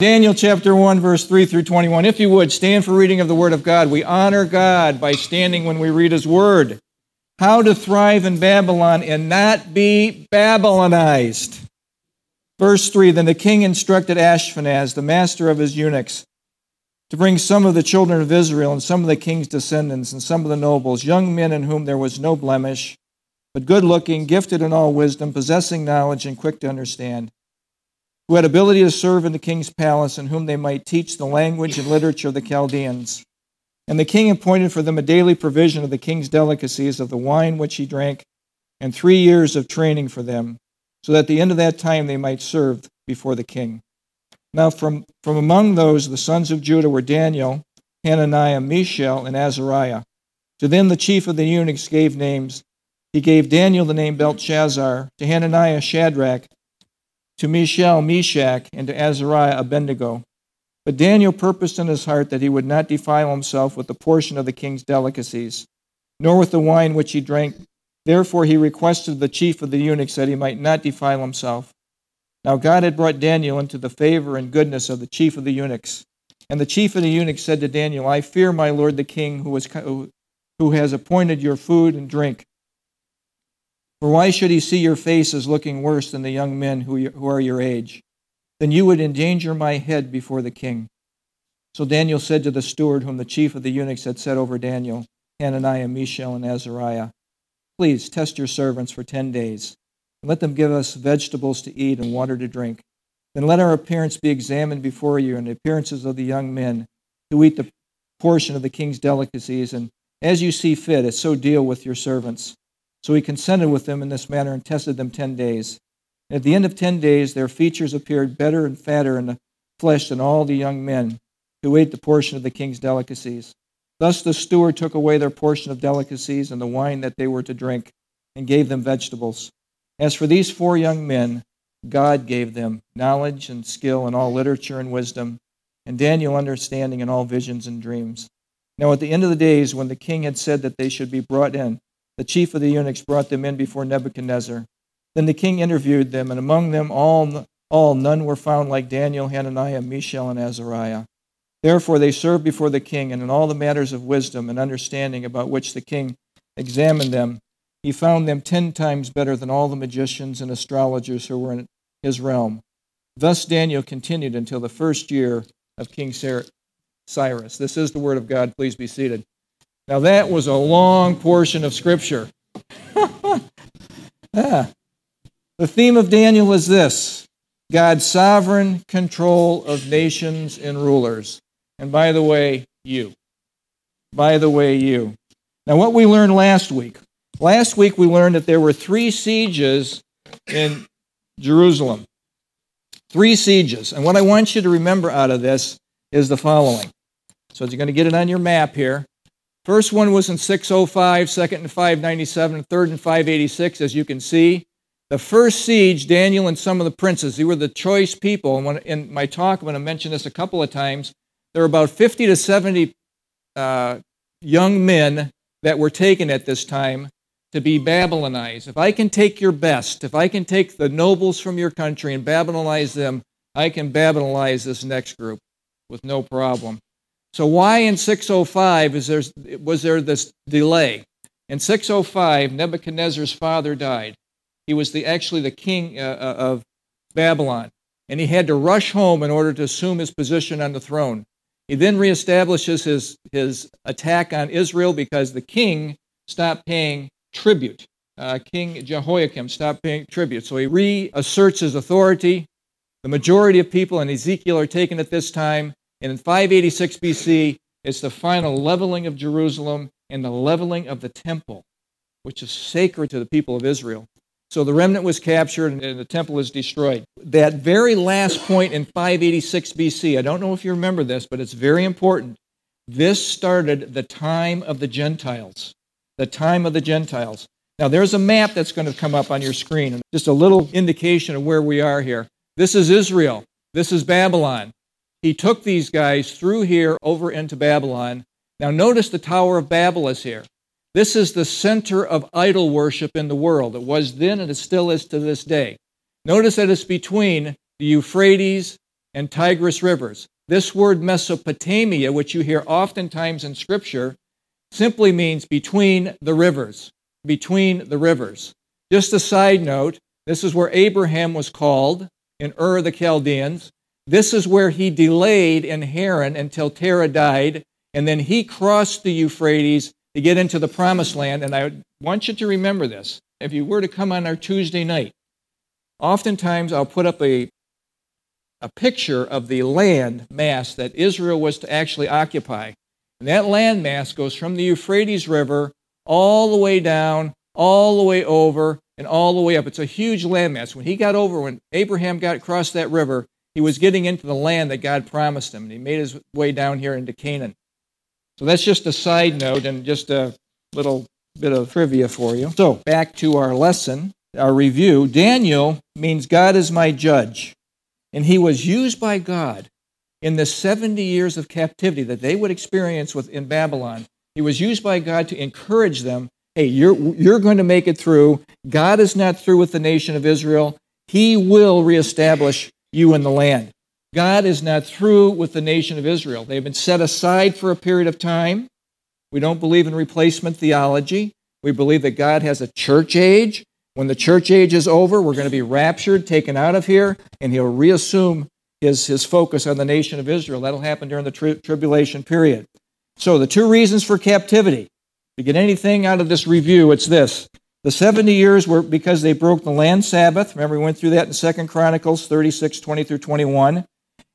Daniel chapter 1, verse 3 through 21. If you would, stand for reading of the Word of God. We honor God by standing when we read His Word. How to thrive in Babylon and not be Babylonized. Verse 3 Then the king instructed Ashpenaz, the master of his eunuchs, to bring some of the children of Israel and some of the king's descendants and some of the nobles, young men in whom there was no blemish, but good looking, gifted in all wisdom, possessing knowledge, and quick to understand who had ability to serve in the king's palace, and whom they might teach the language and literature of the Chaldeans. And the king appointed for them a daily provision of the king's delicacies, of the wine which he drank, and three years of training for them, so that at the end of that time they might serve before the king. Now, from, from among those, the sons of Judah were Daniel, Hananiah, Mishael, and Azariah. To them the chief of the eunuchs gave names. He gave Daniel the name Belshazzar, to Hananiah Shadrach, to Mishael Meshach, and to Azariah Abednego. But Daniel purposed in his heart that he would not defile himself with the portion of the king's delicacies, nor with the wine which he drank. Therefore he requested the chief of the eunuchs that he might not defile himself. Now God had brought Daniel into the favor and goodness of the chief of the eunuchs. And the chief of the eunuchs said to Daniel, I fear my lord the king, who has appointed your food and drink. For why should he see your faces looking worse than the young men who, who are your age? Then you would endanger my head before the king. So Daniel said to the steward, whom the chief of the eunuchs had set over Daniel, Hananiah, Mishael, and Azariah, Please test your servants for ten days, and let them give us vegetables to eat and water to drink. Then let our appearance be examined before you, and the appearances of the young men who eat the portion of the king's delicacies, and as you see fit, so deal with your servants. So he consented with them in this manner and tested them ten days. And at the end of ten days, their features appeared better and fatter in the flesh than all the young men who ate the portion of the king's delicacies. Thus the steward took away their portion of delicacies and the wine that they were to drink, and gave them vegetables. As for these four young men, God gave them knowledge and skill in all literature and wisdom, and Daniel understanding in all visions and dreams. Now at the end of the days, when the king had said that they should be brought in, the chief of the eunuchs brought them in before Nebuchadnezzar. Then the king interviewed them, and among them all, all none were found like Daniel, Hananiah, Mishael, and Azariah. Therefore they served before the king, and in all the matters of wisdom and understanding about which the king examined them, he found them ten times better than all the magicians and astrologers who were in his realm. Thus Daniel continued until the first year of King Cyrus. This is the word of God. Please be seated. Now, that was a long portion of Scripture. yeah. The theme of Daniel is this God's sovereign control of nations and rulers. And by the way, you. By the way, you. Now, what we learned last week. Last week we learned that there were three sieges in Jerusalem. Three sieges. And what I want you to remember out of this is the following. So you're going to get it on your map here. First one was in 605, second in 597, third in 586, as you can see. The first siege, Daniel and some of the princes, they were the choice people. And when, in my talk, I'm going to mention this a couple of times. There were about 50 to 70 uh, young men that were taken at this time to be Babylonized. If I can take your best, if I can take the nobles from your country and Babylonize them, I can Babylonize this next group with no problem. So why in 605 is there, was there this delay? In 605, Nebuchadnezzar's father died. He was the, actually the king uh, uh, of Babylon, and he had to rush home in order to assume his position on the throne. He then reestablishes his, his attack on Israel because the king stopped paying tribute. Uh, king Jehoiakim stopped paying tribute. So he reasserts his authority. The majority of people in Ezekiel are taken at this time. And in 586 BC, it's the final leveling of Jerusalem and the leveling of the temple, which is sacred to the people of Israel. So the remnant was captured and the temple is destroyed. That very last point in 586 BC, I don't know if you remember this, but it's very important. This started the time of the Gentiles. The time of the Gentiles. Now, there's a map that's going to come up on your screen, just a little indication of where we are here. This is Israel. This is Babylon he took these guys through here over into Babylon. Now, notice the Tower of Babel is here. This is the center of idol worship in the world. It was then and it still is to this day. Notice that it's between the Euphrates and Tigris rivers. This word Mesopotamia, which you hear oftentimes in Scripture, simply means between the rivers. Between the rivers. Just a side note this is where Abraham was called in Ur of the Chaldeans. This is where he delayed in Haran until Terah died, and then he crossed the Euphrates to get into the promised land. And I want you to remember this. If you were to come on our Tuesday night, oftentimes I'll put up a, a picture of the land mass that Israel was to actually occupy. And that land mass goes from the Euphrates River all the way down, all the way over, and all the way up. It's a huge land mass. When he got over, when Abraham got across that river, he was getting into the land that God promised him, and he made his way down here into Canaan. So that's just a side note and just a little bit of trivia for you. So back to our lesson, our review. Daniel means God is my judge, and he was used by God in the 70 years of captivity that they would experience in Babylon. He was used by God to encourage them hey, you're, you're going to make it through. God is not through with the nation of Israel. He will reestablish you in the land. God is not through with the nation of Israel. They've been set aside for a period of time. We don't believe in replacement theology. We believe that God has a church age. When the church age is over, we're going to be raptured, taken out of here, and he'll reassume his, his focus on the nation of Israel. That'll happen during the tri- tribulation period. So, the two reasons for captivity. To get anything out of this review, it's this. The 70 years were because they broke the land Sabbath. Remember, we went through that in Second Chronicles 36, 20 through 21.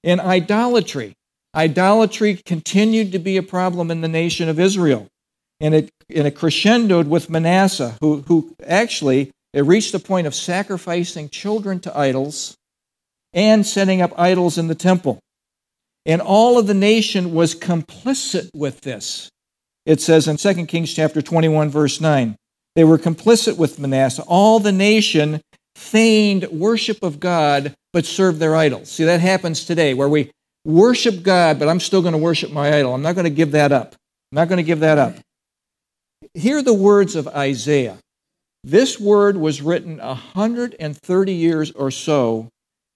And idolatry. Idolatry continued to be a problem in the nation of Israel. And it, and it crescendoed with Manasseh, who, who actually it reached the point of sacrificing children to idols and setting up idols in the temple. And all of the nation was complicit with this. It says in 2 Kings chapter 21, verse 9. They were complicit with Manasseh. All the nation feigned worship of God, but served their idols. See, that happens today where we worship God, but I'm still going to worship my idol. I'm not going to give that up. I'm not going to give that up. Hear the words of Isaiah. This word was written 130 years or so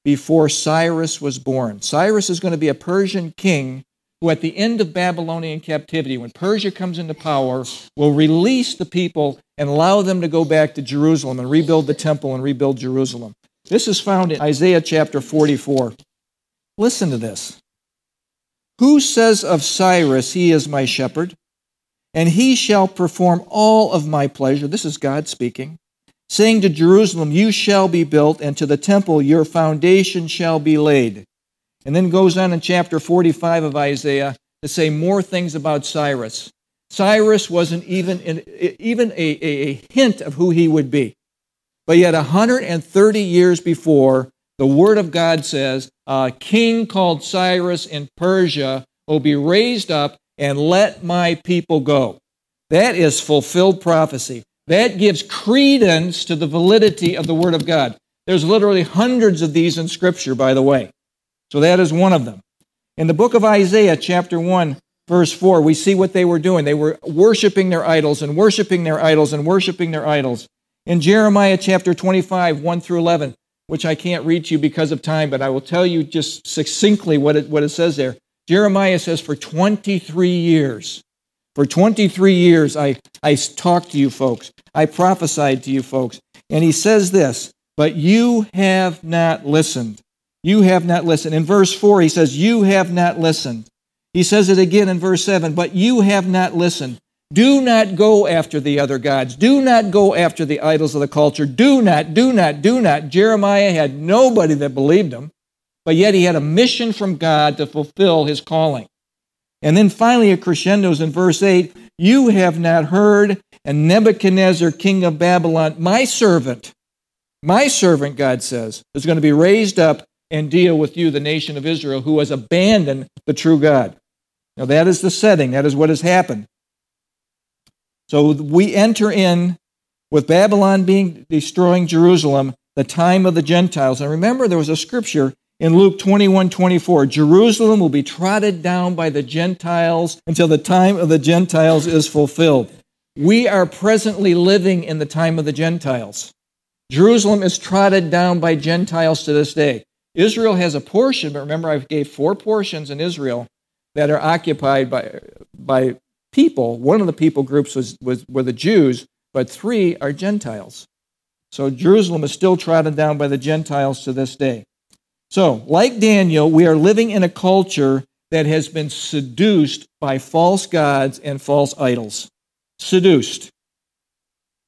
before Cyrus was born. Cyrus is going to be a Persian king who, at the end of Babylonian captivity, when Persia comes into power, will release the people and allow them to go back to Jerusalem and rebuild the temple and rebuild Jerusalem. This is found in Isaiah chapter 44. Listen to this. Who says of Cyrus, He is my shepherd, and he shall perform all of my pleasure? This is God speaking. Saying to Jerusalem, You shall be built, and to the temple, Your foundation shall be laid. And then goes on in chapter 45 of Isaiah to say more things about Cyrus. Cyrus wasn't even, in, even a, a, hint of who he would be. But yet, 130 years before, the Word of God says, a king called Cyrus in Persia will be raised up and let my people go. That is fulfilled prophecy. That gives credence to the validity of the Word of God. There's literally hundreds of these in Scripture, by the way. So that is one of them. In the book of Isaiah, chapter 1, verse 4, we see what they were doing. They were worshiping their idols and worshiping their idols and worshiping their idols. In Jeremiah chapter 25, 1 through 11, which I can't read to you because of time, but I will tell you just succinctly what it, what it says there. Jeremiah says, For 23 years, for 23 years, I, I talked to you folks. I prophesied to you folks. And he says this, But you have not listened. You have not listened. In verse 4, he says, You have not listened. He says it again in verse 7, But you have not listened. Do not go after the other gods. Do not go after the idols of the culture. Do not, do not, do not. Jeremiah had nobody that believed him, but yet he had a mission from God to fulfill his calling. And then finally, it crescendos in verse 8 You have not heard, and Nebuchadnezzar, king of Babylon, my servant, my servant, God says, is going to be raised up and deal with you, the nation of Israel, who has abandoned the true God. Now, that is the setting, that is what has happened. So we enter in with Babylon being destroying Jerusalem, the time of the Gentiles. And remember, there was a scripture in Luke 21 24. Jerusalem will be trodden down by the Gentiles until the time of the Gentiles is fulfilled. We are presently living in the time of the Gentiles. Jerusalem is trodden down by Gentiles to this day. Israel has a portion, but remember, I gave four portions in Israel that are occupied by, by people. One of the people groups was, was, were the Jews, but three are Gentiles. So Jerusalem is still trodden down by the Gentiles to this day. So, like Daniel, we are living in a culture that has been seduced by false gods and false idols. Seduced.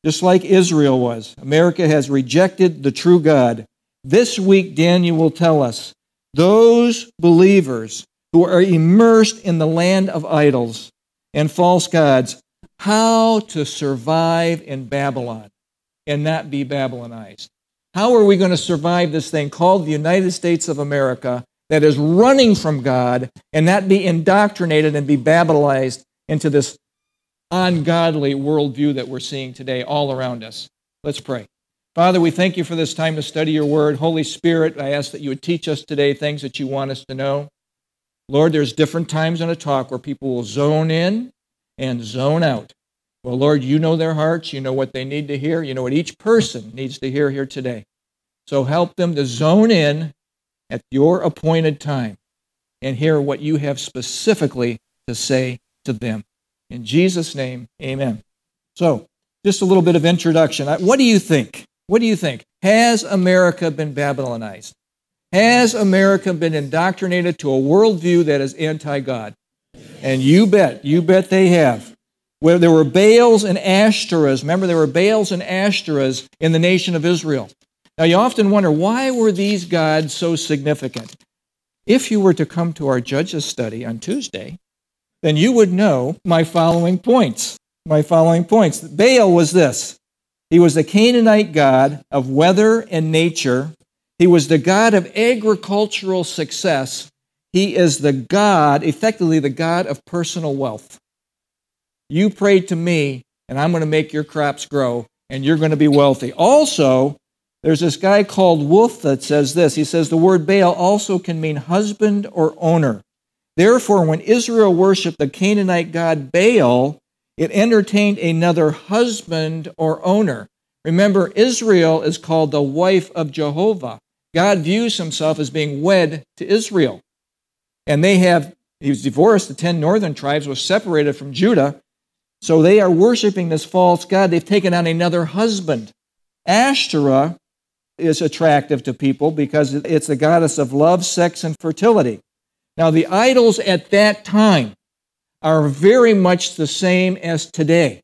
Just like Israel was. America has rejected the true God. This week, Daniel will tell us those believers who are immersed in the land of idols and false gods how to survive in Babylon and not be Babylonized. How are we going to survive this thing called the United States of America that is running from God and not be indoctrinated and be Babylonized into this ungodly worldview that we're seeing today all around us? Let's pray. Father, we thank you for this time to study your word. Holy Spirit, I ask that you would teach us today things that you want us to know. Lord, there's different times in a talk where people will zone in and zone out. Well, Lord, you know their hearts. You know what they need to hear. You know what each person needs to hear here today. So help them to zone in at your appointed time and hear what you have specifically to say to them. In Jesus' name, amen. So, just a little bit of introduction. What do you think? What do you think? Has America been Babylonized? Has America been indoctrinated to a worldview that is anti God? And you bet, you bet they have where there were Baals and Ashtoreths. Remember, there were Baals and Ashtoreths in the nation of Israel. Now, you often wonder why were these gods so significant? If you were to come to our Judges study on Tuesday, then you would know my following points. My following points. Baal was this he was the Canaanite god of weather and nature, he was the god of agricultural success. He is the God, effectively the God of personal wealth. You pray to me, and I'm going to make your crops grow, and you're going to be wealthy. Also, there's this guy called Wolf that says this. He says the word Baal also can mean husband or owner. Therefore, when Israel worshiped the Canaanite god Baal, it entertained another husband or owner. Remember, Israel is called the wife of Jehovah. God views himself as being wed to Israel. And they have, he was divorced, the 10 northern tribes was separated from Judah, so they are worshiping this false god. They've taken on another husband. Ashtoreth is attractive to people because it's the goddess of love, sex, and fertility. Now, the idols at that time are very much the same as today.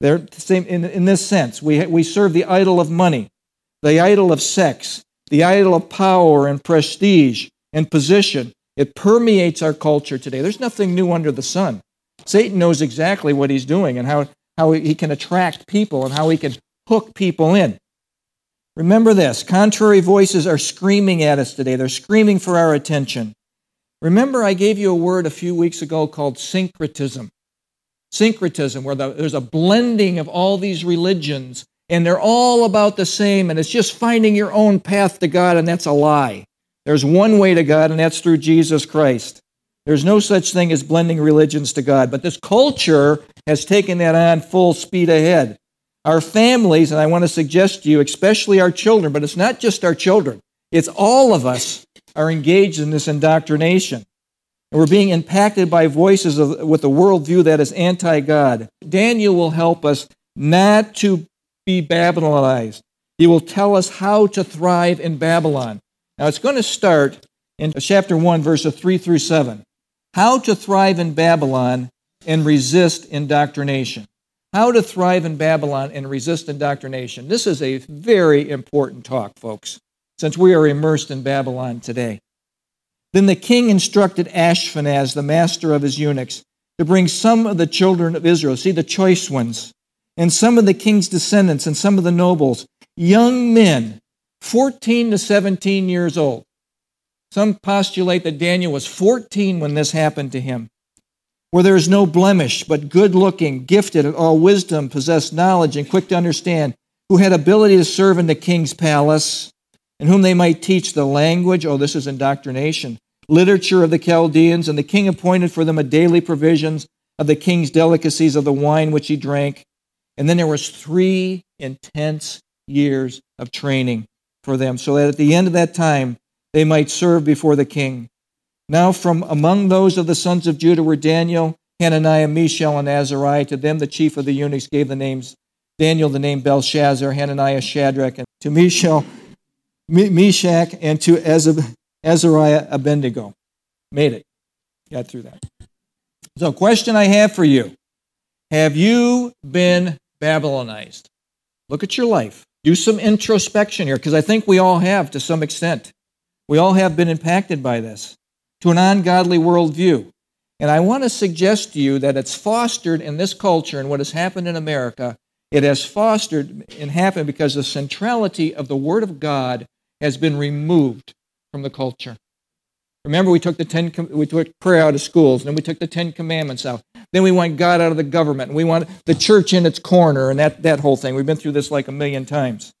They're the same in, in this sense. We, we serve the idol of money, the idol of sex, the idol of power and prestige and position. It permeates our culture today. There's nothing new under the sun. Satan knows exactly what he's doing and how, how he can attract people and how he can hook people in. Remember this contrary voices are screaming at us today, they're screaming for our attention. Remember, I gave you a word a few weeks ago called syncretism. Syncretism, where the, there's a blending of all these religions and they're all about the same, and it's just finding your own path to God, and that's a lie. There's one way to God, and that's through Jesus Christ. There's no such thing as blending religions to God. But this culture has taken that on full speed ahead. Our families, and I want to suggest to you, especially our children, but it's not just our children, it's all of us are engaged in this indoctrination. And we're being impacted by voices of, with a worldview that is anti God. Daniel will help us not to be Babylonized. He will tell us how to thrive in Babylon. Now, it's going to start in chapter 1, verses 3 through 7 how to thrive in Babylon and resist indoctrination. How to thrive in Babylon and resist indoctrination. This is a very important talk, folks, since we are immersed in Babylon today. Then the king instructed Ashpenaz, the master of his eunuchs, to bring some of the children of Israel, see the choice ones, and some of the king's descendants, and some of the nobles, young men, 14 to 17 years old. Some postulate that Daniel was 14 when this happened to him, where there is no blemish, but good looking, gifted at all wisdom, possessed knowledge, and quick to understand, who had ability to serve in the king's palace, and whom they might teach the language. Oh, this is indoctrination. Literature of the Chaldeans, and the king appointed for them a daily provisions of the king's delicacies of the wine which he drank. And then there was three intense years of training for them, so that at the end of that time they might serve before the king. Now, from among those of the sons of Judah were Daniel, Hananiah, Mishael, and Azariah. To them, the chief of the eunuchs gave the names Daniel, the name Belshazzar, Hananiah, Shadrach, and to Mishael, Meshach, and to Azariah, Abednego. Made it. Got through that. So, question I have for you Have you been Babylonized? Look at your life. Do some introspection here, because I think we all have to some extent. We all have been impacted by this to an ungodly worldview. And I want to suggest to you that it's fostered in this culture and what has happened in America. It has fostered and happened because the centrality of the Word of God has been removed from the culture. Remember, we took the ten we took prayer out of schools, and then we took the Ten Commandments out. Then we want God out of the government, and we want the church in its corner, and that, that whole thing. We've been through this like a million times.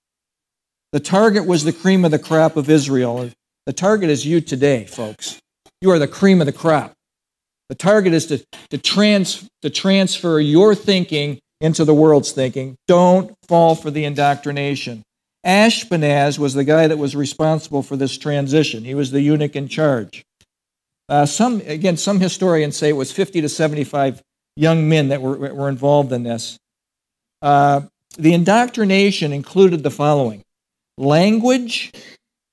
The target was the cream of the crop of Israel. The target is you today, folks. You are the cream of the crop. The target is to, to, trans, to transfer your thinking into the world's thinking. Don't fall for the indoctrination. Ashpenaz was the guy that was responsible for this transition. He was the eunuch in charge. Uh, some, again, some historians say it was 50 to 75 young men that were, were involved in this. Uh, the indoctrination included the following language,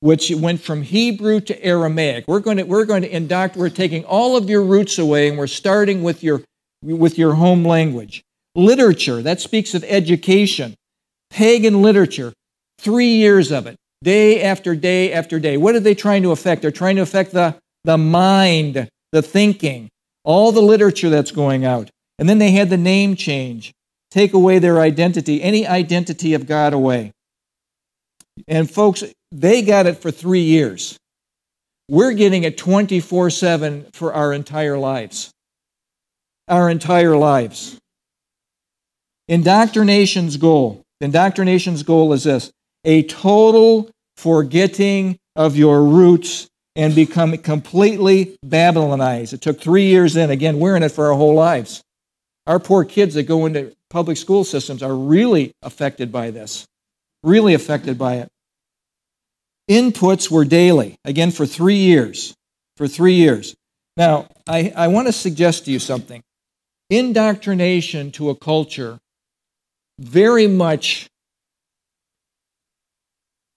which went from Hebrew to Aramaic. We're going to, we're going to induct, we're taking all of your roots away and we're starting with your, with your home language. Literature, that speaks of education. Pagan literature, three years of it, day after day after day. What are they trying to affect? They're trying to affect the, the mind, the thinking, all the literature that's going out. And then they had the name change, take away their identity, any identity of God away. And folks, they got it for three years. We're getting it 24 7 for our entire lives. Our entire lives. Indoctrination's goal. Indoctrination's goal is this a total forgetting of your roots and become completely Babylonized. It took three years in. Again, we're in it for our whole lives. Our poor kids that go into public school systems are really affected by this, really affected by it. Inputs were daily, again, for three years. For three years. Now, I, I want to suggest to you something. Indoctrination to a culture very much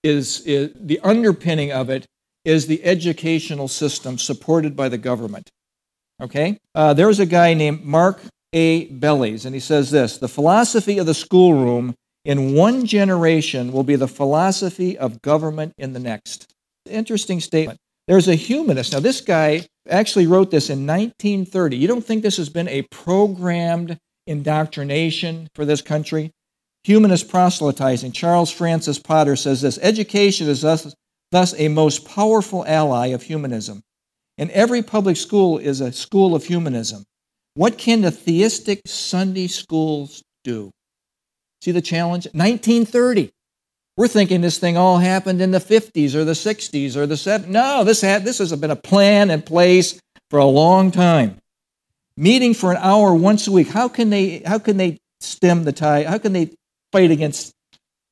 is, is the underpinning of it is the educational system supported by the government. Okay? Uh, there's a guy named Mark A. Beliles, and he says this The philosophy of the schoolroom in one generation will be the philosophy of government in the next. Interesting statement. There's a humanist. Now, this guy actually wrote this in 1930. You don't think this has been a programmed indoctrination for this country? Humanist proselytizing. Charles Francis Potter says this Education is thus, thus a most powerful ally of humanism. And every public school is a school of humanism. What can the theistic Sunday schools do? See the challenge? 1930. We're thinking this thing all happened in the 50s or the 60s or the 70s. No, this, had, this has been a plan in place for a long time. Meeting for an hour once a week. How can they, how can they stem the tide? How can they fight against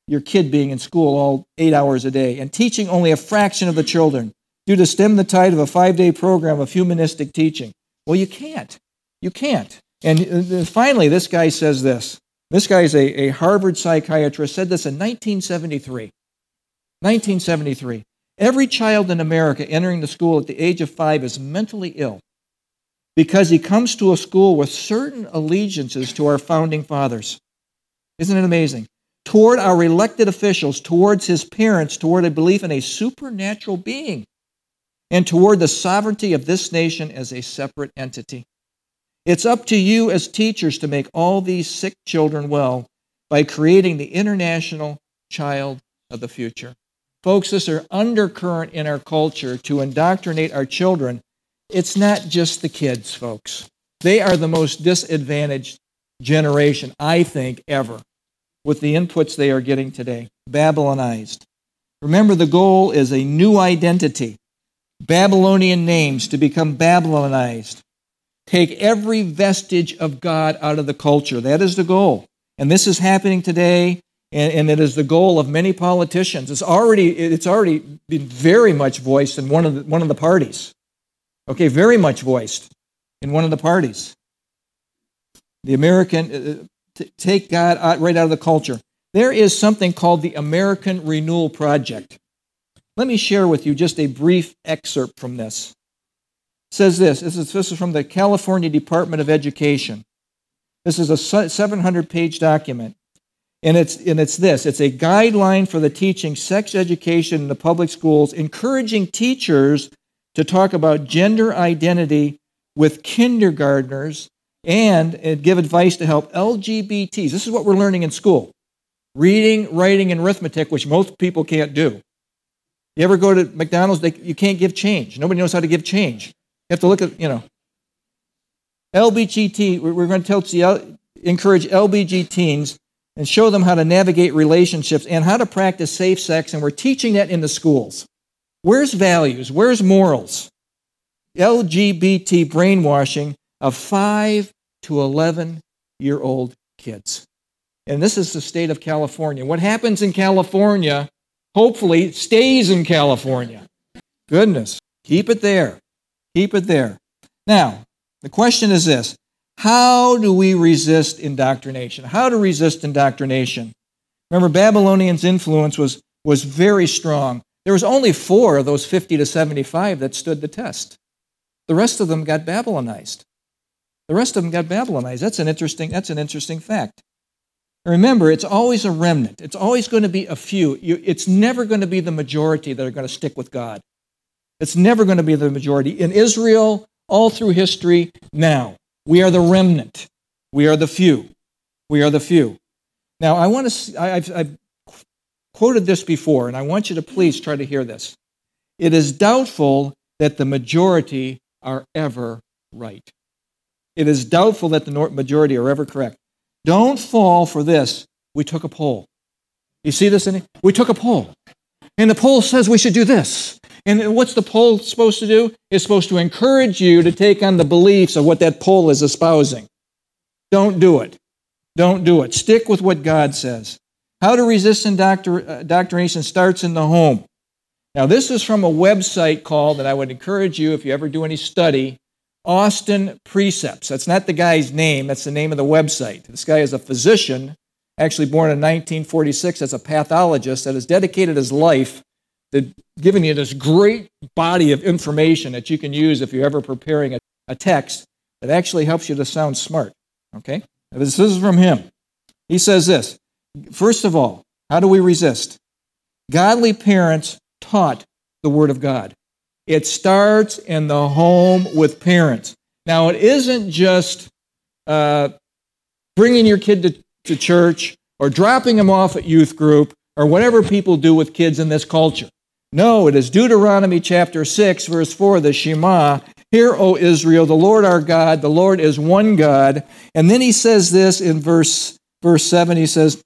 your kid being in school all eight hours a day? And teaching only a fraction of the children due to stem the tide of a five day program of humanistic teaching. Well, you can't. You can't. And uh, finally, this guy says this this guy is a, a Harvard psychiatrist, said this in 1973. 1973. Every child in America entering the school at the age of five is mentally ill because he comes to a school with certain allegiances to our founding fathers. Isn't it amazing? Toward our elected officials, towards his parents, toward a belief in a supernatural being, and toward the sovereignty of this nation as a separate entity. It's up to you as teachers to make all these sick children well by creating the international child of the future. Folks, this is undercurrent in our culture to indoctrinate our children. It's not just the kids, folks. They are the most disadvantaged generation, I think, ever, with the inputs they are getting today. Babylonized. Remember, the goal is a new identity. Babylonian names to become Babylonized. Take every vestige of God out of the culture. That is the goal. And this is happening today and, and it is the goal of many politicians. It's already, it's already been very much voiced in one of the, one of the parties. Okay, very much voiced in one of the parties. The American, uh, uh take God out, right out of the culture. There is something called the American Renewal Project. Let me share with you just a brief excerpt from this. It says this this is, this is from the California Department of Education. This is a 700 page document. And it's, and it's this it's a guideline for the teaching sex education in the public schools, encouraging teachers to talk about gender identity with kindergartners and, give advice to help LGBTs. This is what we're learning in school reading, writing, and arithmetic, which most people can't do. You ever go to McDonald's? They, you can't give change. Nobody knows how to give change. You have to look at, you know. LBGT, we're going to tell, uh, encourage LBG teens and show them how to navigate relationships and how to practice safe sex, and we're teaching that in the schools. Where's values? Where's morals? LGBT brainwashing of 5 to 11 year old kids. And this is the state of California. What happens in California, hopefully, stays in California. Goodness, keep it there. Keep it there. Now, the question is this how do we resist indoctrination? How to resist indoctrination? Remember, Babylonians' influence was, was very strong. There was only four of those 50 to 75 that stood the test. The rest of them got Babylonized. The rest of them got Babylonized. That's an interesting, that's an interesting fact. Remember, it's always a remnant. It's always going to be a few. it's never going to be the majority that are going to stick with God. It's never going to be the majority. In Israel, all through history, now. We are the remnant. We are the few. We are the few. Now, I want to, I've, I've quoted this before, and I want you to please try to hear this. It is doubtful that the majority are ever right. It is doubtful that the majority are ever correct. Don't fall for this. We took a poll. You see this? In we took a poll. And the poll says we should do this. And what's the poll supposed to do? It's supposed to encourage you to take on the beliefs of what that poll is espousing. Don't do it. Don't do it. Stick with what God says. How to resist indoctrination uh, starts in the home. Now, this is from a website called, and I would encourage you, if you ever do any study, Austin Precepts. That's not the guy's name, that's the name of the website. This guy is a physician, actually born in 1946 as a pathologist, that has dedicated his life to giving you this great body of information that you can use if you're ever preparing a, a text that actually helps you to sound smart. Okay? This is from him. He says this First of all, how do we resist? Godly parents taught the Word of God. It starts in the home with parents. Now, it isn't just uh, bringing your kid to, to church or dropping them off at youth group or whatever people do with kids in this culture. No, it is Deuteronomy chapter 6, verse 4, the Shema. Hear, O Israel, the Lord our God, the Lord is one God. And then he says this in verse, verse 7, he says,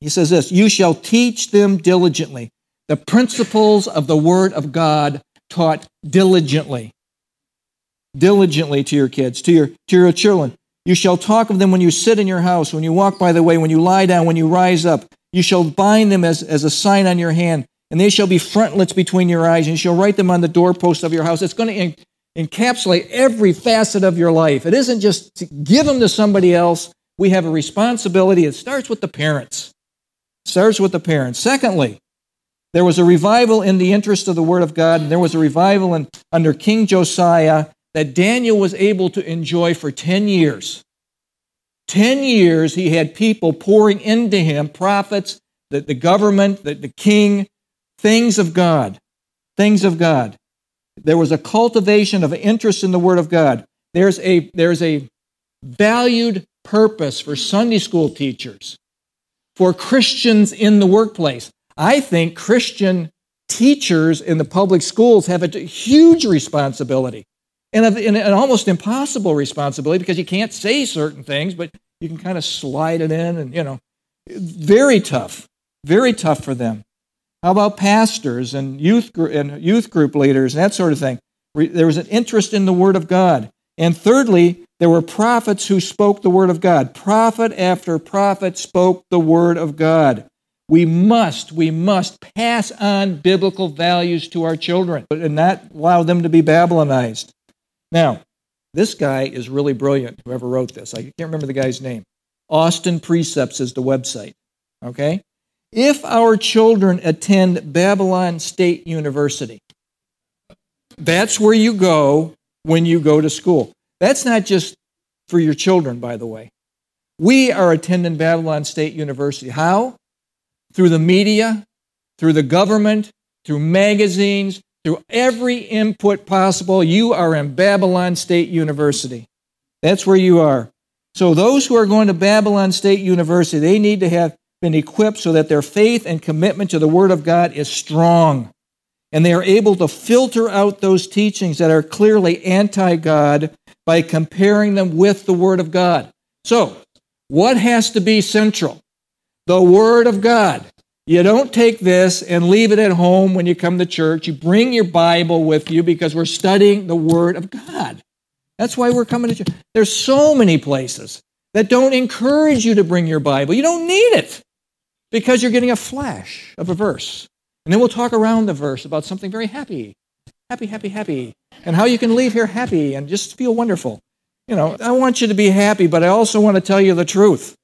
he says this, you shall teach them diligently the principles of the word of God taught diligently. Diligently to your kids, to your, to your children. You shall talk of them when you sit in your house, when you walk by the way, when you lie down, when you rise up. You shall bind them as, as a sign on your hand and they shall be frontlets between your eyes, and you shall write them on the doorposts of your house. It's going to encapsulate every facet of your life. It isn't just to give them to somebody else. We have a responsibility. It starts with the parents. It starts with the parents. Secondly, there was a revival in the interest of the Word of God, and there was a revival in, under King Josiah that Daniel was able to enjoy for 10 years. 10 years he had people pouring into him, prophets, the, the government, the, the king, things of God. Things of God. There was a cultivation of interest in the Word of God. There's a, there's a valued purpose for Sunday school teachers, for Christians in the workplace. I think Christian teachers in the public schools have a huge responsibility and an almost impossible responsibility because you can't say certain things, but you can kind of slide it in and, you know, very tough, very tough for them. How about pastors and youth, group, and youth group leaders and that sort of thing? There was an interest in the Word of God. And thirdly, there were prophets who spoke the word of God. Prophet after prophet spoke the word of God. We must, we must pass on biblical values to our children and not allow them to be Babylonized. Now, this guy is really brilliant, whoever wrote this. I can't remember the guy's name. Austin Precepts is the website. Okay? If our children attend Babylon State University, that's where you go when you go to school. That's not just for your children, by the way. We are attending Babylon State University. How? Through the media, through the government, through magazines, through every input possible. You are in Babylon State University. That's where you are. So, those who are going to Babylon State University, they need to have been equipped so that their faith and commitment to the Word of God is strong. And they are able to filter out those teachings that are clearly anti God by comparing them with the Word of God. So, what has to be central? The Word of God. You don't take this and leave it at home when you come to church. You bring your Bible with you because we're studying the Word of God. That's why we're coming to church. There's so many places that don't encourage you to bring your Bible. You don't need it because you're getting a flash of a verse. And then we'll talk around the verse about something very happy. Happy, happy, happy. And how you can leave here happy and just feel wonderful. You know, I want you to be happy, but I also want to tell you the truth.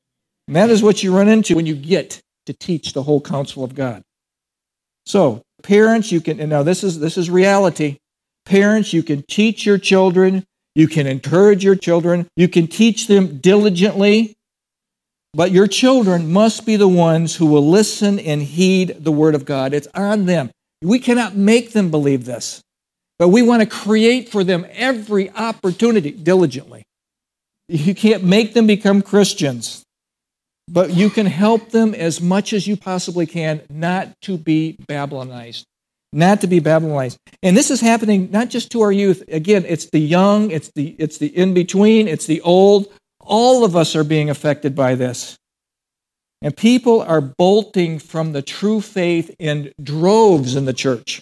And that is what you run into when you get to teach the whole counsel of God. So, parents, you can, and now this is, this is reality. Parents, you can teach your children, you can encourage your children, you can teach them diligently, but your children must be the ones who will listen and heed the word of God. It's on them. We cannot make them believe this, but we want to create for them every opportunity diligently. You can't make them become Christians but you can help them as much as you possibly can not to be Babylonized. Not to be Babylonized. And this is happening not just to our youth. Again, it's the young, it's the, it's the in between, it's the old. All of us are being affected by this. And people are bolting from the true faith in droves in the church.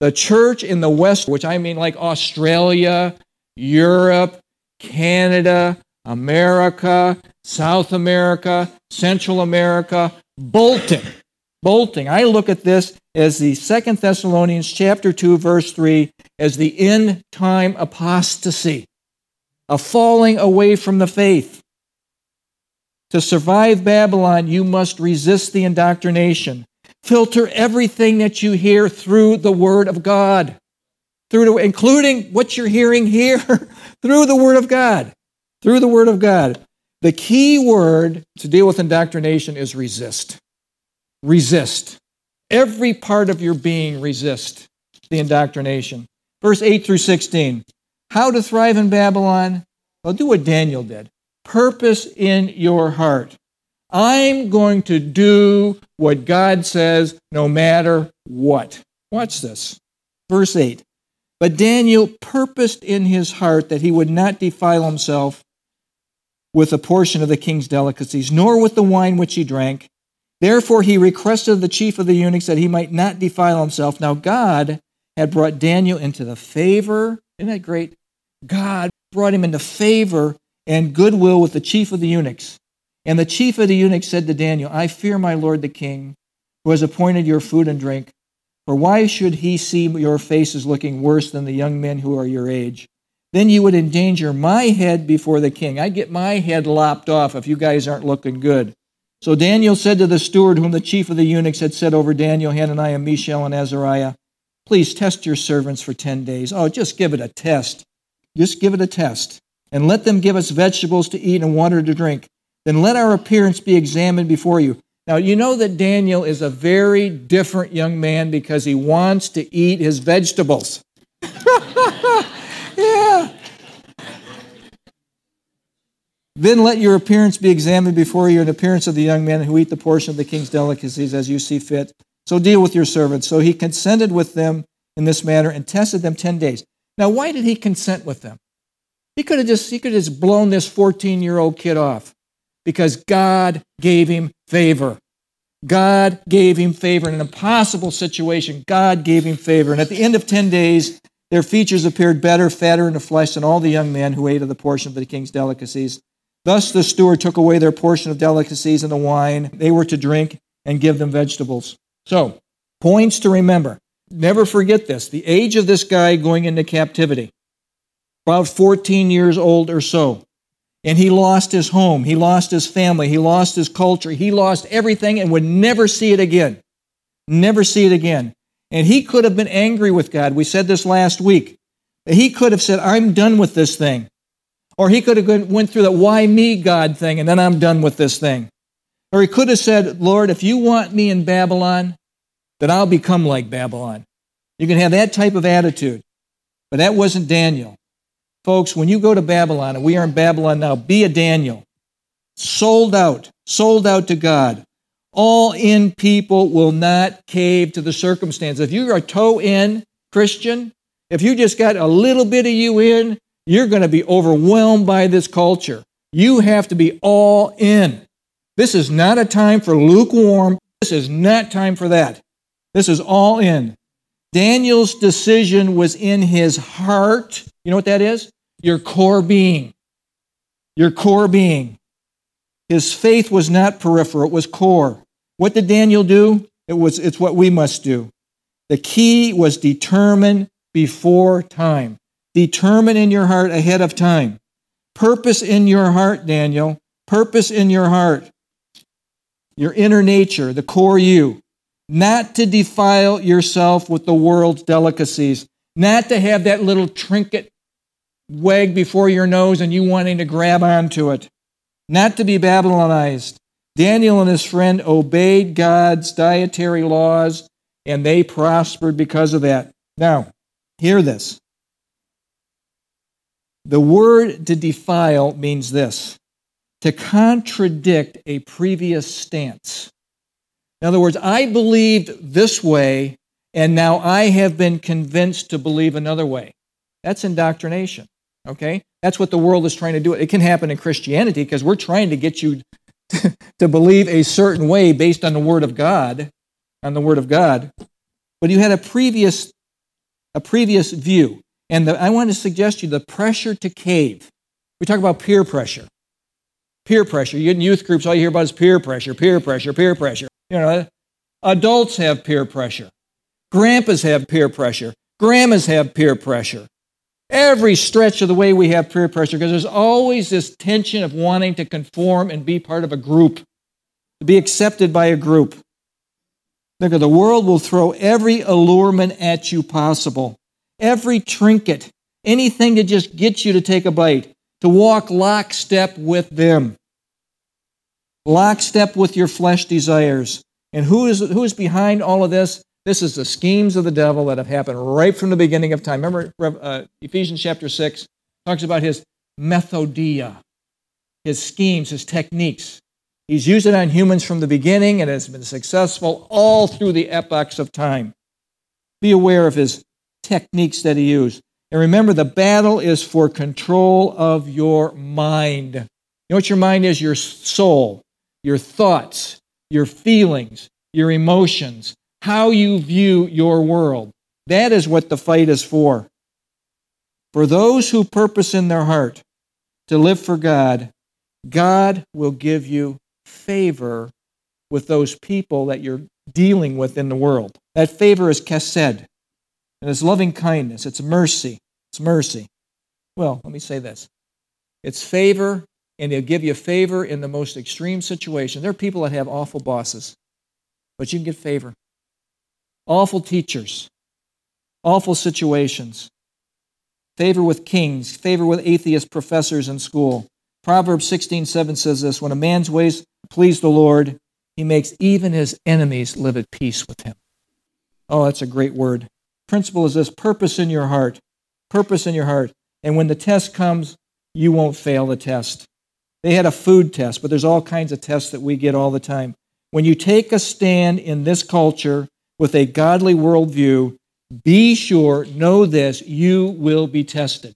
The church in the West, which I mean like Australia, Europe, Canada, America, South America, Central America, bolting. Bolting. I look at this as the Second Thessalonians chapter 2 verse 3 as the end time apostasy, a falling away from the faith. To survive Babylon, you must resist the indoctrination. Filter everything that you hear through the Word of God, through the, including what you're hearing here, through the Word of God through the Word of God. The key word to deal with indoctrination is resist. Resist. Every part of your being resist the indoctrination. Verse 8 through 16. How to thrive in Babylon? Well, do what Daniel did. Purpose in your heart. I'm going to do what God says no matter what. Watch this. Verse 8. But Daniel purposed in his heart that he would not defile himself with a portion of the king's delicacies, nor with the wine which he drank. Therefore he requested the chief of the eunuchs that he might not defile himself. Now God had brought Daniel into the favor. Isn't that great? God brought him into favor and goodwill with the chief of the eunuchs. And the chief of the eunuchs said to Daniel, I fear my lord the king, who has appointed your food and drink. For why should he see your faces looking worse than the young men who are your age? Then you would endanger my head before the king. I'd get my head lopped off if you guys aren't looking good. So Daniel said to the steward, whom the chief of the eunuchs had set over Daniel, Hananiah, Mishael, and Azariah, Please test your servants for 10 days. Oh, just give it a test. Just give it a test. And let them give us vegetables to eat and water to drink. Then let our appearance be examined before you. Now, you know that Daniel is a very different young man because he wants to eat his vegetables. yeah. Then let your appearance be examined before you, an appearance of the young men who eat the portion of the king's delicacies as you see fit. So deal with your servants. So he consented with them in this manner and tested them 10 days. Now, why did he consent with them? He could have just, he could have just blown this 14 year old kid off because God gave him favor. God gave him favor in an impossible situation. God gave him favor. And at the end of 10 days, Their features appeared better, fatter in the flesh than all the young men who ate of the portion of the king's delicacies. Thus the steward took away their portion of delicacies and the wine they were to drink and give them vegetables. So, points to remember. Never forget this. The age of this guy going into captivity, about 14 years old or so. And he lost his home, he lost his family, he lost his culture, he lost everything and would never see it again. Never see it again. And he could have been angry with God. We said this last week. He could have said, I'm done with this thing. Or he could have went through the why me God thing and then I'm done with this thing. Or he could have said, Lord, if you want me in Babylon, then I'll become like Babylon. You can have that type of attitude. But that wasn't Daniel. Folks, when you go to Babylon, and we are in Babylon now, be a Daniel. Sold out, sold out to God. All in people will not cave to the circumstance. If you're a toe in Christian, if you just got a little bit of you in, you're going to be overwhelmed by this culture. You have to be all in. This is not a time for lukewarm. This is not time for that. This is all in. Daniel's decision was in his heart. You know what that is? Your core being. Your core being. His faith was not peripheral, it was core. What did Daniel do? It was it's what we must do. The key was determine before time. Determine in your heart ahead of time. Purpose in your heart, Daniel. Purpose in your heart. Your inner nature, the core you. Not to defile yourself with the world's delicacies. Not to have that little trinket wag before your nose and you wanting to grab onto it. Not to be Babylonized. Daniel and his friend obeyed God's dietary laws and they prospered because of that. Now, hear this. The word to defile means this to contradict a previous stance. In other words, I believed this way, and now I have been convinced to believe another way. That's indoctrination, okay? That's what the world is trying to do. It can happen in Christianity because we're trying to get you to believe a certain way based on the Word of God, on the Word of God. But you had a previous, a previous view. And the, I want to suggest to you the pressure to cave. We talk about peer pressure. Peer pressure. You get in youth groups, all you hear about is peer pressure, peer pressure, peer pressure. You know, adults have peer pressure. Grandpas have peer pressure. Grandmas have peer pressure. Every stretch of the way we have peer pressure because there's always this tension of wanting to conform and be part of a group, to be accepted by a group. Look, the world will throw every allurement at you possible every trinket, anything to just get you to take a bite, to walk lockstep with them, lockstep with your flesh desires. And who is, who is behind all of this? This is the schemes of the devil that have happened right from the beginning of time. Remember uh, Ephesians chapter 6 talks about his methodia, his schemes, his techniques. He's used it on humans from the beginning and has been successful all through the epochs of time. Be aware of his techniques that he used. And remember, the battle is for control of your mind. You know what your mind is? Your soul, your thoughts, your feelings, your emotions, how you view your world. That is what the fight is for. For those who purpose in their heart to live for God, God will give you favor with those people that you're dealing with in the world. That favor is chesed. And it's loving kindness, it's mercy. It's mercy. Well, let me say this it's favor, and they'll give you favor in the most extreme situation. There are people that have awful bosses, but you can get favor. Awful teachers, awful situations. Favor with kings, favor with atheist professors in school. Proverbs 16:7 says this, when a man's ways please the Lord, he makes even his enemies live at peace with him. Oh, that's a great word principle is this purpose in your heart. Purpose in your heart. And when the test comes, you won't fail the test. They had a food test, but there's all kinds of tests that we get all the time. When you take a stand in this culture with a godly worldview, be sure, know this, you will be tested.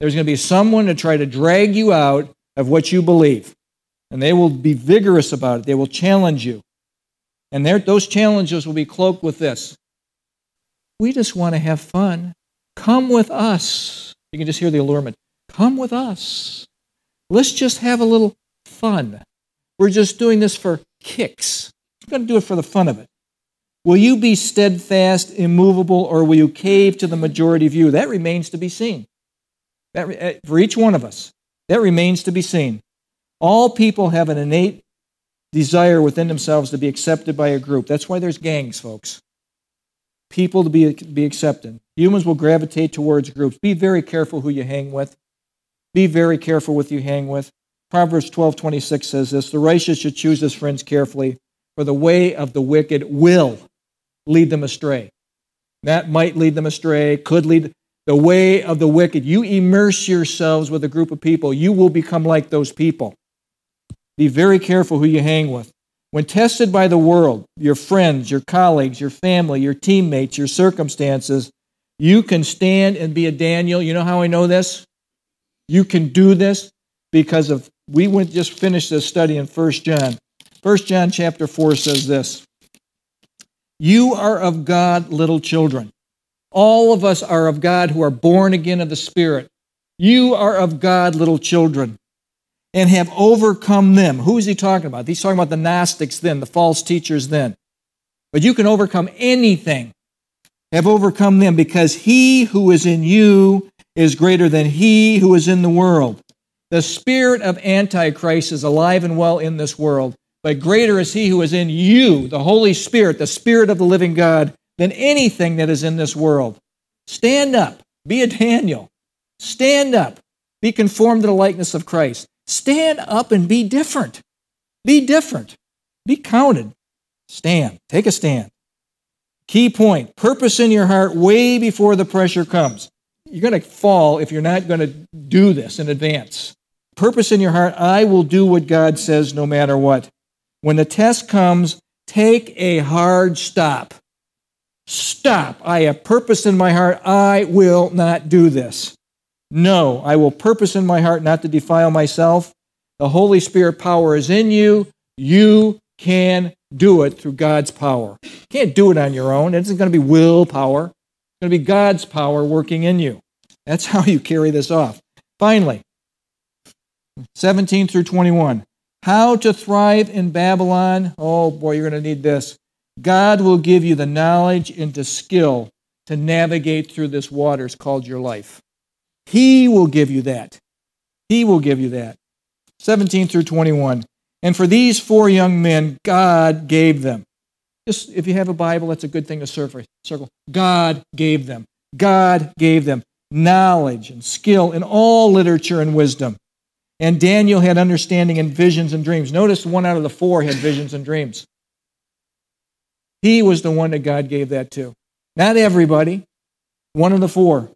There's going to be someone to try to drag you out of what you believe. And they will be vigorous about it. They will challenge you. And those challenges will be cloaked with this we just want to have fun. Come with us. You can just hear the allurement. Come with us. Let's just have a little fun. We're just doing this for kicks. We're going to do it for the fun of it. Will you be steadfast, immovable, or will you cave to the majority view? That remains to be seen. That, uh, for each one of us, that remains to be seen. All people have an innate desire within themselves to be accepted by a group. That's why there's gangs, folks. People to be, be accepted. Humans will gravitate towards groups. Be very careful who you hang with. Be very careful with you hang with. Proverbs 12:26 says this, "The righteous should choose his friends carefully, for the way of the wicked will lead them astray." That might lead them astray, could lead the way of the wicked. You immerse yourselves with a group of people, you will become like those people. Be very careful who you hang with. When tested by the world, your friends, your colleagues, your family, your teammates, your circumstances, you can stand and be a Daniel. You know how I know this? You can do this because of we went just finished this study in 1 John. 1 John chapter 4 says this. You are of God, little children. All of us are of God who are born again of the Spirit. You are of God, little children, and have overcome them. Who is he talking about? He's talking about the Gnostics then, the false teachers then. But you can overcome anything. Have overcome them because he who is in you is greater than he who is in the world. The spirit of Antichrist is alive and well in this world, but greater is he who is in you, the Holy Spirit, the Spirit of the living God, than anything that is in this world. Stand up. Be a Daniel. Stand up. Be conformed to the likeness of Christ. Stand up and be different. Be different. Be counted. Stand. Take a stand. Key point purpose in your heart way before the pressure comes. You're going to fall if you're not going to do this in advance. Purpose in your heart I will do what God says no matter what. When the test comes, take a hard stop. Stop. I have purpose in my heart. I will not do this. No, I will purpose in my heart not to defile myself. The Holy Spirit power is in you. You can do it through God's power. You can't do it on your own. It isn't going to be willpower. It's going to be God's power working in you. That's how you carry this off. Finally, 17 through 21. How to thrive in Babylon. Oh boy, you're going to need this. God will give you the knowledge and the skill to navigate through this waters called your life. He will give you that. He will give you that. 17 through 21. And for these four young men, God gave them. Just if you have a Bible, that's a good thing to circle. God gave them. God gave them knowledge and skill in all literature and wisdom. And Daniel had understanding and visions and dreams. Notice one out of the four had visions and dreams. He was the one that God gave that to. Not everybody, one of the four.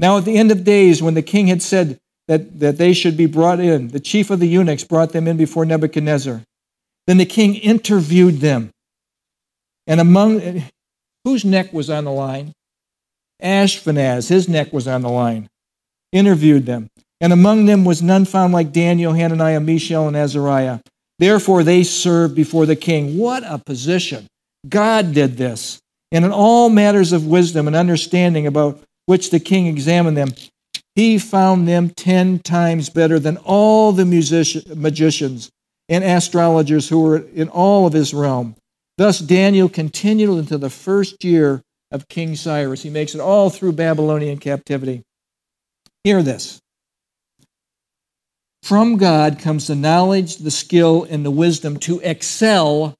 Now, at the end of days, when the king had said that, that they should be brought in, the chief of the eunuchs brought them in before Nebuchadnezzar. Then the king interviewed them. And among whose neck was on the line? Ashpenaz, his neck was on the line. Interviewed them. And among them was none found like Daniel, Hananiah, Mishael, and Azariah. Therefore they served before the king. What a position. God did this. And in all matters of wisdom and understanding about which the king examined them, he found them ten times better than all the musician, magicians and astrologers who were in all of his realm. Thus Daniel continued into the first year of King Cyrus. He makes it all through Babylonian captivity. Hear this. From God comes the knowledge, the skill, and the wisdom to excel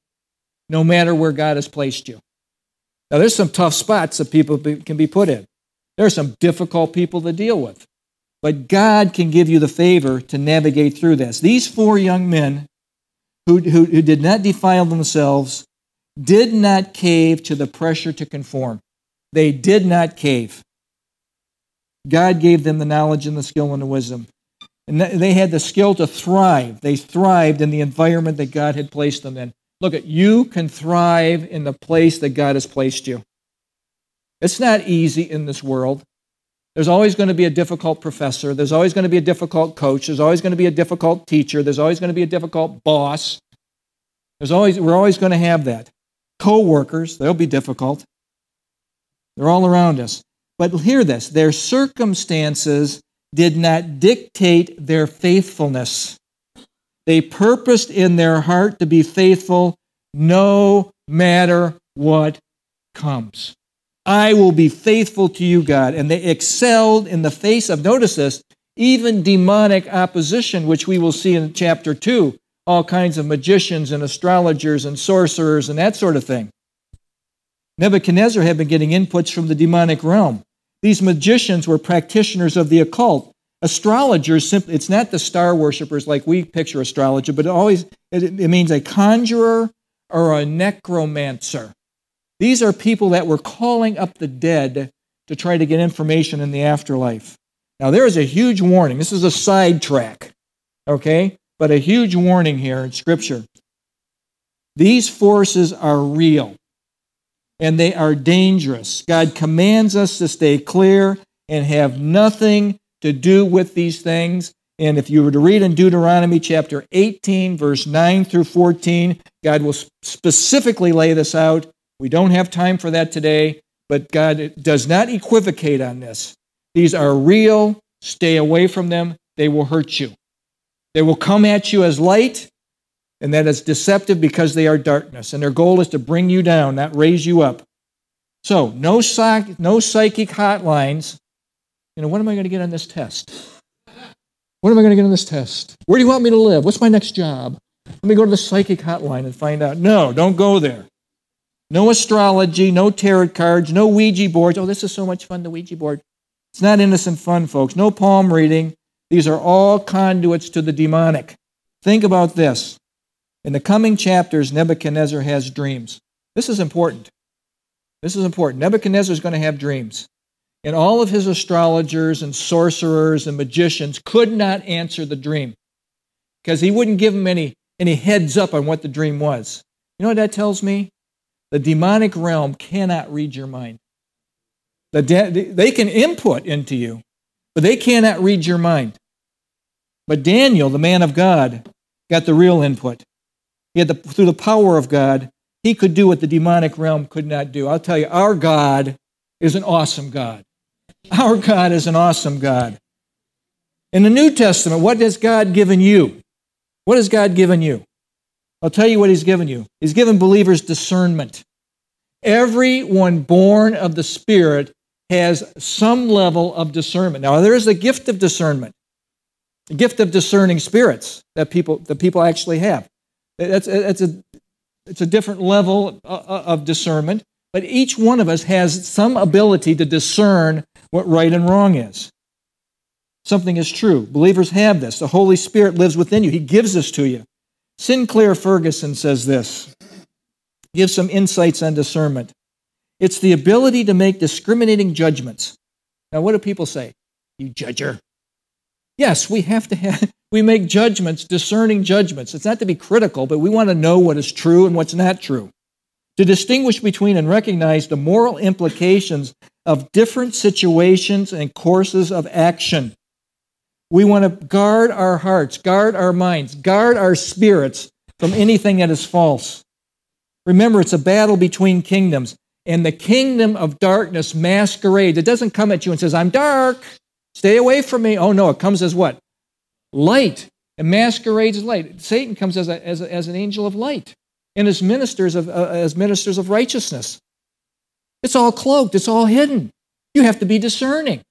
no matter where God has placed you. Now, there's some tough spots that people can be put in. There are some difficult people to deal with. But God can give you the favor to navigate through this. These four young men who, who, who did not defile themselves did not cave to the pressure to conform. They did not cave. God gave them the knowledge and the skill and the wisdom. And they had the skill to thrive. They thrived in the environment that God had placed them in. Look at you can thrive in the place that God has placed you. It's not easy in this world. There's always going to be a difficult professor. There's always going to be a difficult coach. There's always going to be a difficult teacher. There's always going to be a difficult boss. There's always, we're always going to have that. Co workers, they'll be difficult. They're all around us. But hear this their circumstances did not dictate their faithfulness. They purposed in their heart to be faithful no matter what comes. I will be faithful to you, God. And they excelled in the face of, notice this, even demonic opposition, which we will see in chapter 2, all kinds of magicians and astrologers and sorcerers and that sort of thing. Nebuchadnezzar had been getting inputs from the demonic realm. These magicians were practitioners of the occult. Astrologers, simply, it's not the star worshippers like we picture astrology, but it always it, it means a conjurer or a necromancer. These are people that were calling up the dead to try to get information in the afterlife. Now, there is a huge warning. This is a sidetrack, okay? But a huge warning here in Scripture. These forces are real and they are dangerous. God commands us to stay clear and have nothing to do with these things. And if you were to read in Deuteronomy chapter 18, verse 9 through 14, God will specifically lay this out. We don't have time for that today, but God does not equivocate on this. These are real. Stay away from them. They will hurt you. They will come at you as light, and that is deceptive because they are darkness. And their goal is to bring you down, not raise you up. So, no, psych- no psychic hotlines. You know, what am I going to get on this test? What am I going to get on this test? Where do you want me to live? What's my next job? Let me go to the psychic hotline and find out. No, don't go there. No astrology, no tarot cards, no Ouija boards. Oh, this is so much fun, the Ouija board. It's not innocent fun, folks. No palm reading. These are all conduits to the demonic. Think about this. In the coming chapters, Nebuchadnezzar has dreams. This is important. This is important. Nebuchadnezzar is going to have dreams. And all of his astrologers and sorcerers and magicians could not answer the dream because he wouldn't give them any, any heads up on what the dream was. You know what that tells me? The demonic realm cannot read your mind. The de- they can input into you, but they cannot read your mind. But Daniel, the man of God, got the real input. He had the, through the power of God, he could do what the demonic realm could not do. I'll tell you, our God is an awesome God. Our God is an awesome God. In the New Testament, what has God given you? What has God given you? I'll tell you what He's given you. He's given believers discernment. Everyone born of the Spirit has some level of discernment. Now, there is a gift of discernment, a gift of discerning spirits that people, that people actually have. That's, that's a, it's a different level uh, uh, of discernment, but each one of us has some ability to discern what right and wrong is. Something is true. Believers have this. The Holy Spirit lives within you, He gives this to you. Sinclair Ferguson says this, gives some insights on discernment. It's the ability to make discriminating judgments. Now, what do people say? You judger. Yes, we have to have, we make judgments, discerning judgments. It's not to be critical, but we want to know what is true and what's not true. To distinguish between and recognize the moral implications of different situations and courses of action. We want to guard our hearts, guard our minds, guard our spirits from anything that is false. Remember, it's a battle between kingdoms, and the kingdom of darkness masquerades. It doesn't come at you and says, I'm dark, stay away from me. Oh, no, it comes as what? Light. It masquerades as light. Satan comes as, a, as, a, as an angel of light and as ministers of, uh, as ministers of righteousness. It's all cloaked, it's all hidden. You have to be discerning.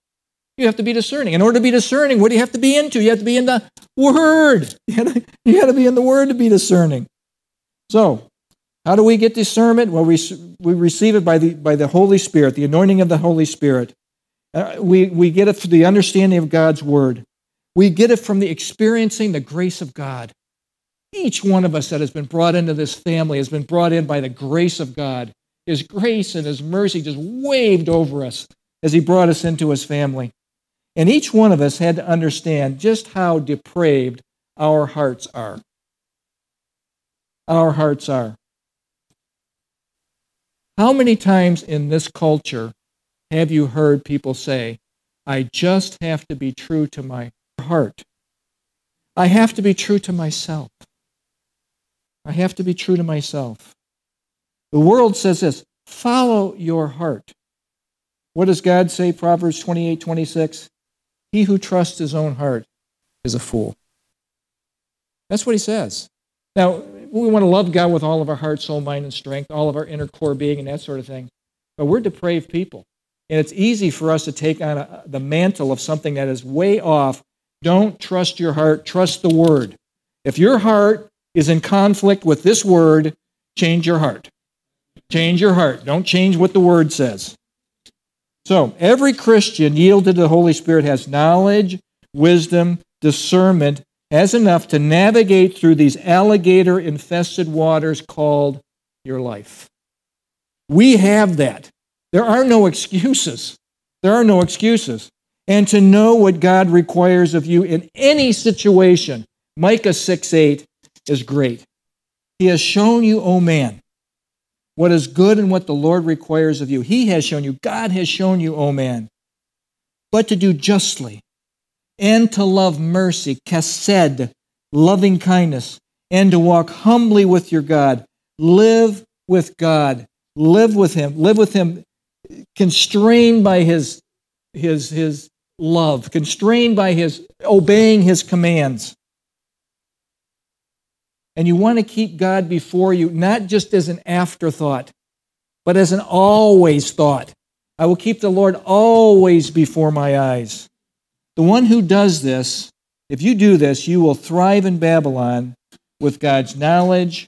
You have to be discerning. In order to be discerning, what do you have to be into? You have to be in the Word. You got to, you got to be in the Word to be discerning. So, how do we get discernment? Well, we, we receive it by the, by the Holy Spirit, the anointing of the Holy Spirit. Uh, we, we get it through the understanding of God's Word. We get it from the experiencing the grace of God. Each one of us that has been brought into this family has been brought in by the grace of God. His grace and His mercy just waved over us as He brought us into His family. And each one of us had to understand just how depraved our hearts are. Our hearts are. How many times in this culture have you heard people say, I just have to be true to my heart. I have to be true to myself. I have to be true to myself. The world says this follow your heart. What does God say? Proverbs 28 26. He who trusts his own heart is a fool. That's what he says. Now, we want to love God with all of our heart, soul, mind, and strength, all of our inner core being, and that sort of thing. But we're depraved people. And it's easy for us to take on a, the mantle of something that is way off. Don't trust your heart, trust the word. If your heart is in conflict with this word, change your heart. Change your heart. Don't change what the word says. So, every Christian yielded to the Holy Spirit has knowledge, wisdom, discernment, has enough to navigate through these alligator infested waters called your life. We have that. There are no excuses. There are no excuses. And to know what God requires of you in any situation, Micah 6 8 is great. He has shown you, O oh man, what is good and what the Lord requires of you. He has shown you, God has shown you, O oh man, but to do justly and to love mercy, chesed, loving kindness, and to walk humbly with your God. Live with God. Live with Him. Live with Him, constrained by His, His, His love, constrained by His obeying His commands. And you want to keep God before you, not just as an afterthought, but as an always thought. I will keep the Lord always before my eyes. The one who does this, if you do this, you will thrive in Babylon with God's knowledge,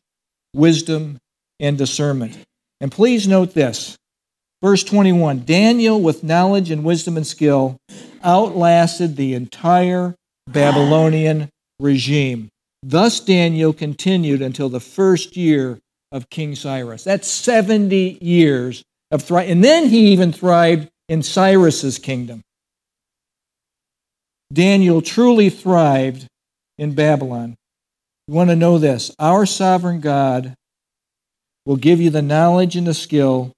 wisdom, and discernment. And please note this. Verse 21 Daniel, with knowledge and wisdom and skill, outlasted the entire Babylonian regime. Thus, Daniel continued until the first year of King Cyrus. That's 70 years of thriving. And then he even thrived in Cyrus's kingdom. Daniel truly thrived in Babylon. You want to know this our sovereign God will give you the knowledge and the skill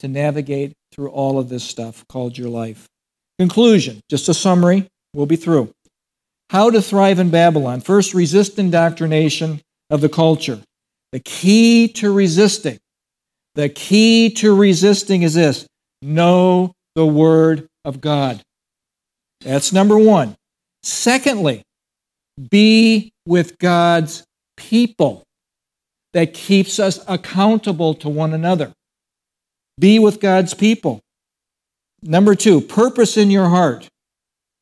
to navigate through all of this stuff called your life. Conclusion, just a summary, we'll be through. How to thrive in Babylon. First, resist indoctrination of the culture. The key to resisting, the key to resisting is this know the Word of God. That's number one. Secondly, be with God's people that keeps us accountable to one another. Be with God's people. Number two, purpose in your heart.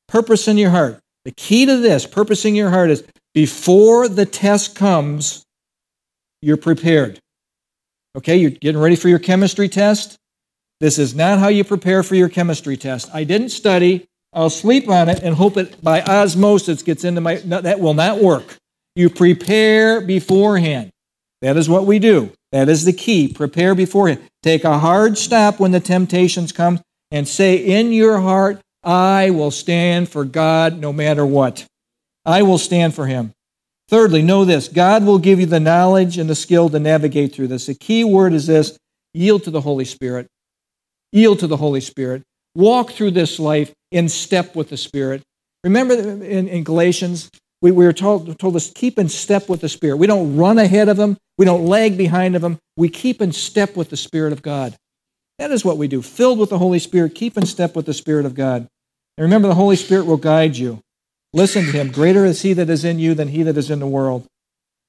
Purpose in your heart. The key to this, purposing your heart, is before the test comes, you're prepared. Okay, you're getting ready for your chemistry test. This is not how you prepare for your chemistry test. I didn't study. I'll sleep on it and hope it by osmosis gets into my. No, that will not work. You prepare beforehand. That is what we do. That is the key. Prepare beforehand. Take a hard stop when the temptations come and say in your heart, I will stand for God no matter what. I will stand for him. Thirdly, know this God will give you the knowledge and the skill to navigate through this. The key word is this yield to the Holy Spirit. Yield to the Holy Spirit. Walk through this life in step with the Spirit. Remember in, in Galatians, we, we were told, told us keep in step with the Spirit. We don't run ahead of Him, we don't lag behind of Him. We keep in step with the Spirit of God. That is what we do. Filled with the Holy Spirit, keep in step with the Spirit of God. And remember, the Holy Spirit will guide you. Listen to Him. Greater is He that is in you than He that is in the world.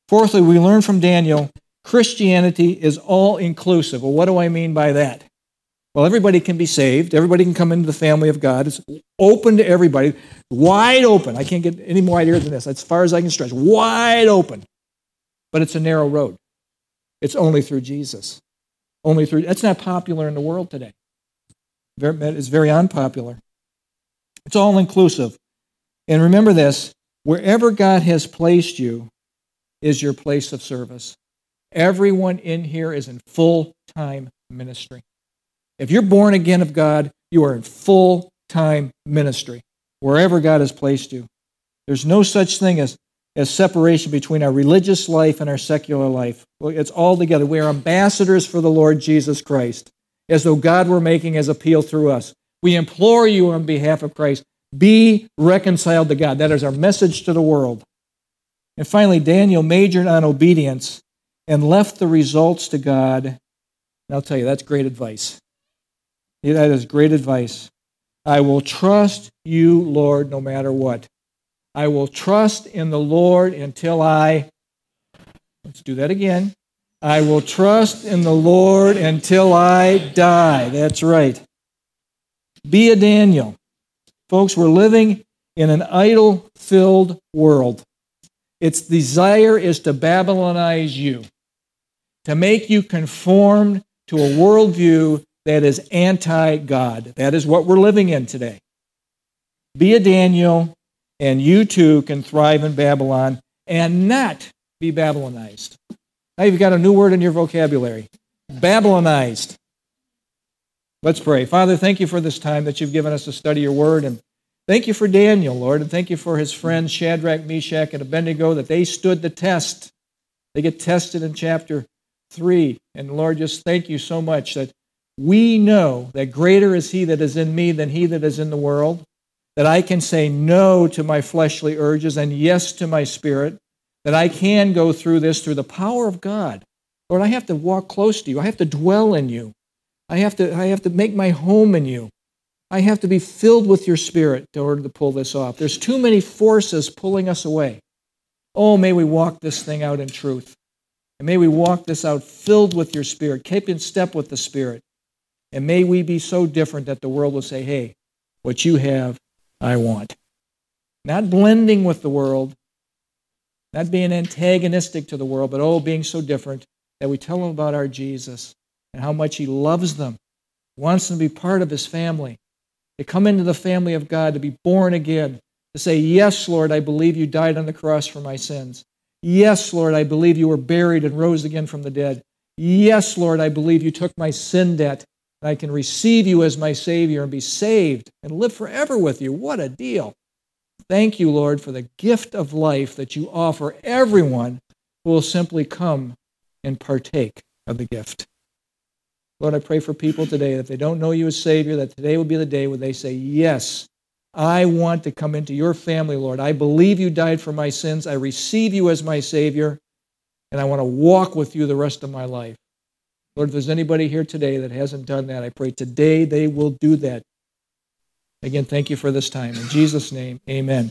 Fourthly, we learn from Daniel Christianity is all inclusive. Well, what do I mean by that? Well, everybody can be saved. Everybody can come into the family of God. It's open to everybody, wide open. I can't get any more wider than this, as far as I can stretch. Wide open. But it's a narrow road. It's only through Jesus. Only through. That's not popular in the world today. It's very unpopular. It's all inclusive. And remember this wherever God has placed you is your place of service. Everyone in here is in full time ministry. If you're born again of God, you are in full time ministry wherever God has placed you. There's no such thing as, as separation between our religious life and our secular life. It's all together. We are ambassadors for the Lord Jesus Christ, as though God were making his appeal through us. We implore you on behalf of Christ be reconciled to God. That is our message to the world. And finally, Daniel majored on obedience and left the results to God. And I'll tell you, that's great advice. That is great advice. I will trust you, Lord, no matter what. I will trust in the Lord until I. Let's do that again. I will trust in the Lord until I die. That's right. Be a Daniel. Folks, we're living in an idol filled world. Its desire is to Babylonize you, to make you conform to a worldview that is anti God. That is what we're living in today. Be a Daniel, and you too can thrive in Babylon and not be Babylonized. Now you've got a new word in your vocabulary Babylonized. Let's pray. Father, thank you for this time that you've given us to study your word. And thank you for Daniel, Lord. And thank you for his friends, Shadrach, Meshach, and Abednego, that they stood the test. They get tested in chapter 3. And Lord, just thank you so much that we know that greater is he that is in me than he that is in the world, that I can say no to my fleshly urges and yes to my spirit, that I can go through this through the power of God. Lord, I have to walk close to you. I have to dwell in you. I have to, I have to make my home in you. I have to be filled with your spirit in order to pull this off. There's too many forces pulling us away. Oh, may we walk this thing out in truth. And may we walk this out filled with your spirit, keep in step with the spirit. And may we be so different that the world will say, hey, what you have, I want. Not blending with the world, not being antagonistic to the world, but oh, being so different that we tell them about our Jesus and how much he loves them, wants them to be part of his family, to come into the family of God, to be born again, to say, Yes, Lord, I believe you died on the cross for my sins. Yes, Lord, I believe you were buried and rose again from the dead. Yes, Lord, I believe you took my sin debt I can receive you as my Savior and be saved and live forever with you. What a deal. Thank you, Lord, for the gift of life that you offer everyone who will simply come and partake of the gift. Lord, I pray for people today that they don't know you as Savior, that today will be the day where they say, Yes, I want to come into your family, Lord. I believe you died for my sins. I receive you as my Savior, and I want to walk with you the rest of my life. Lord, if there's anybody here today that hasn't done that, I pray today they will do that. Again, thank you for this time. In Jesus' name, amen.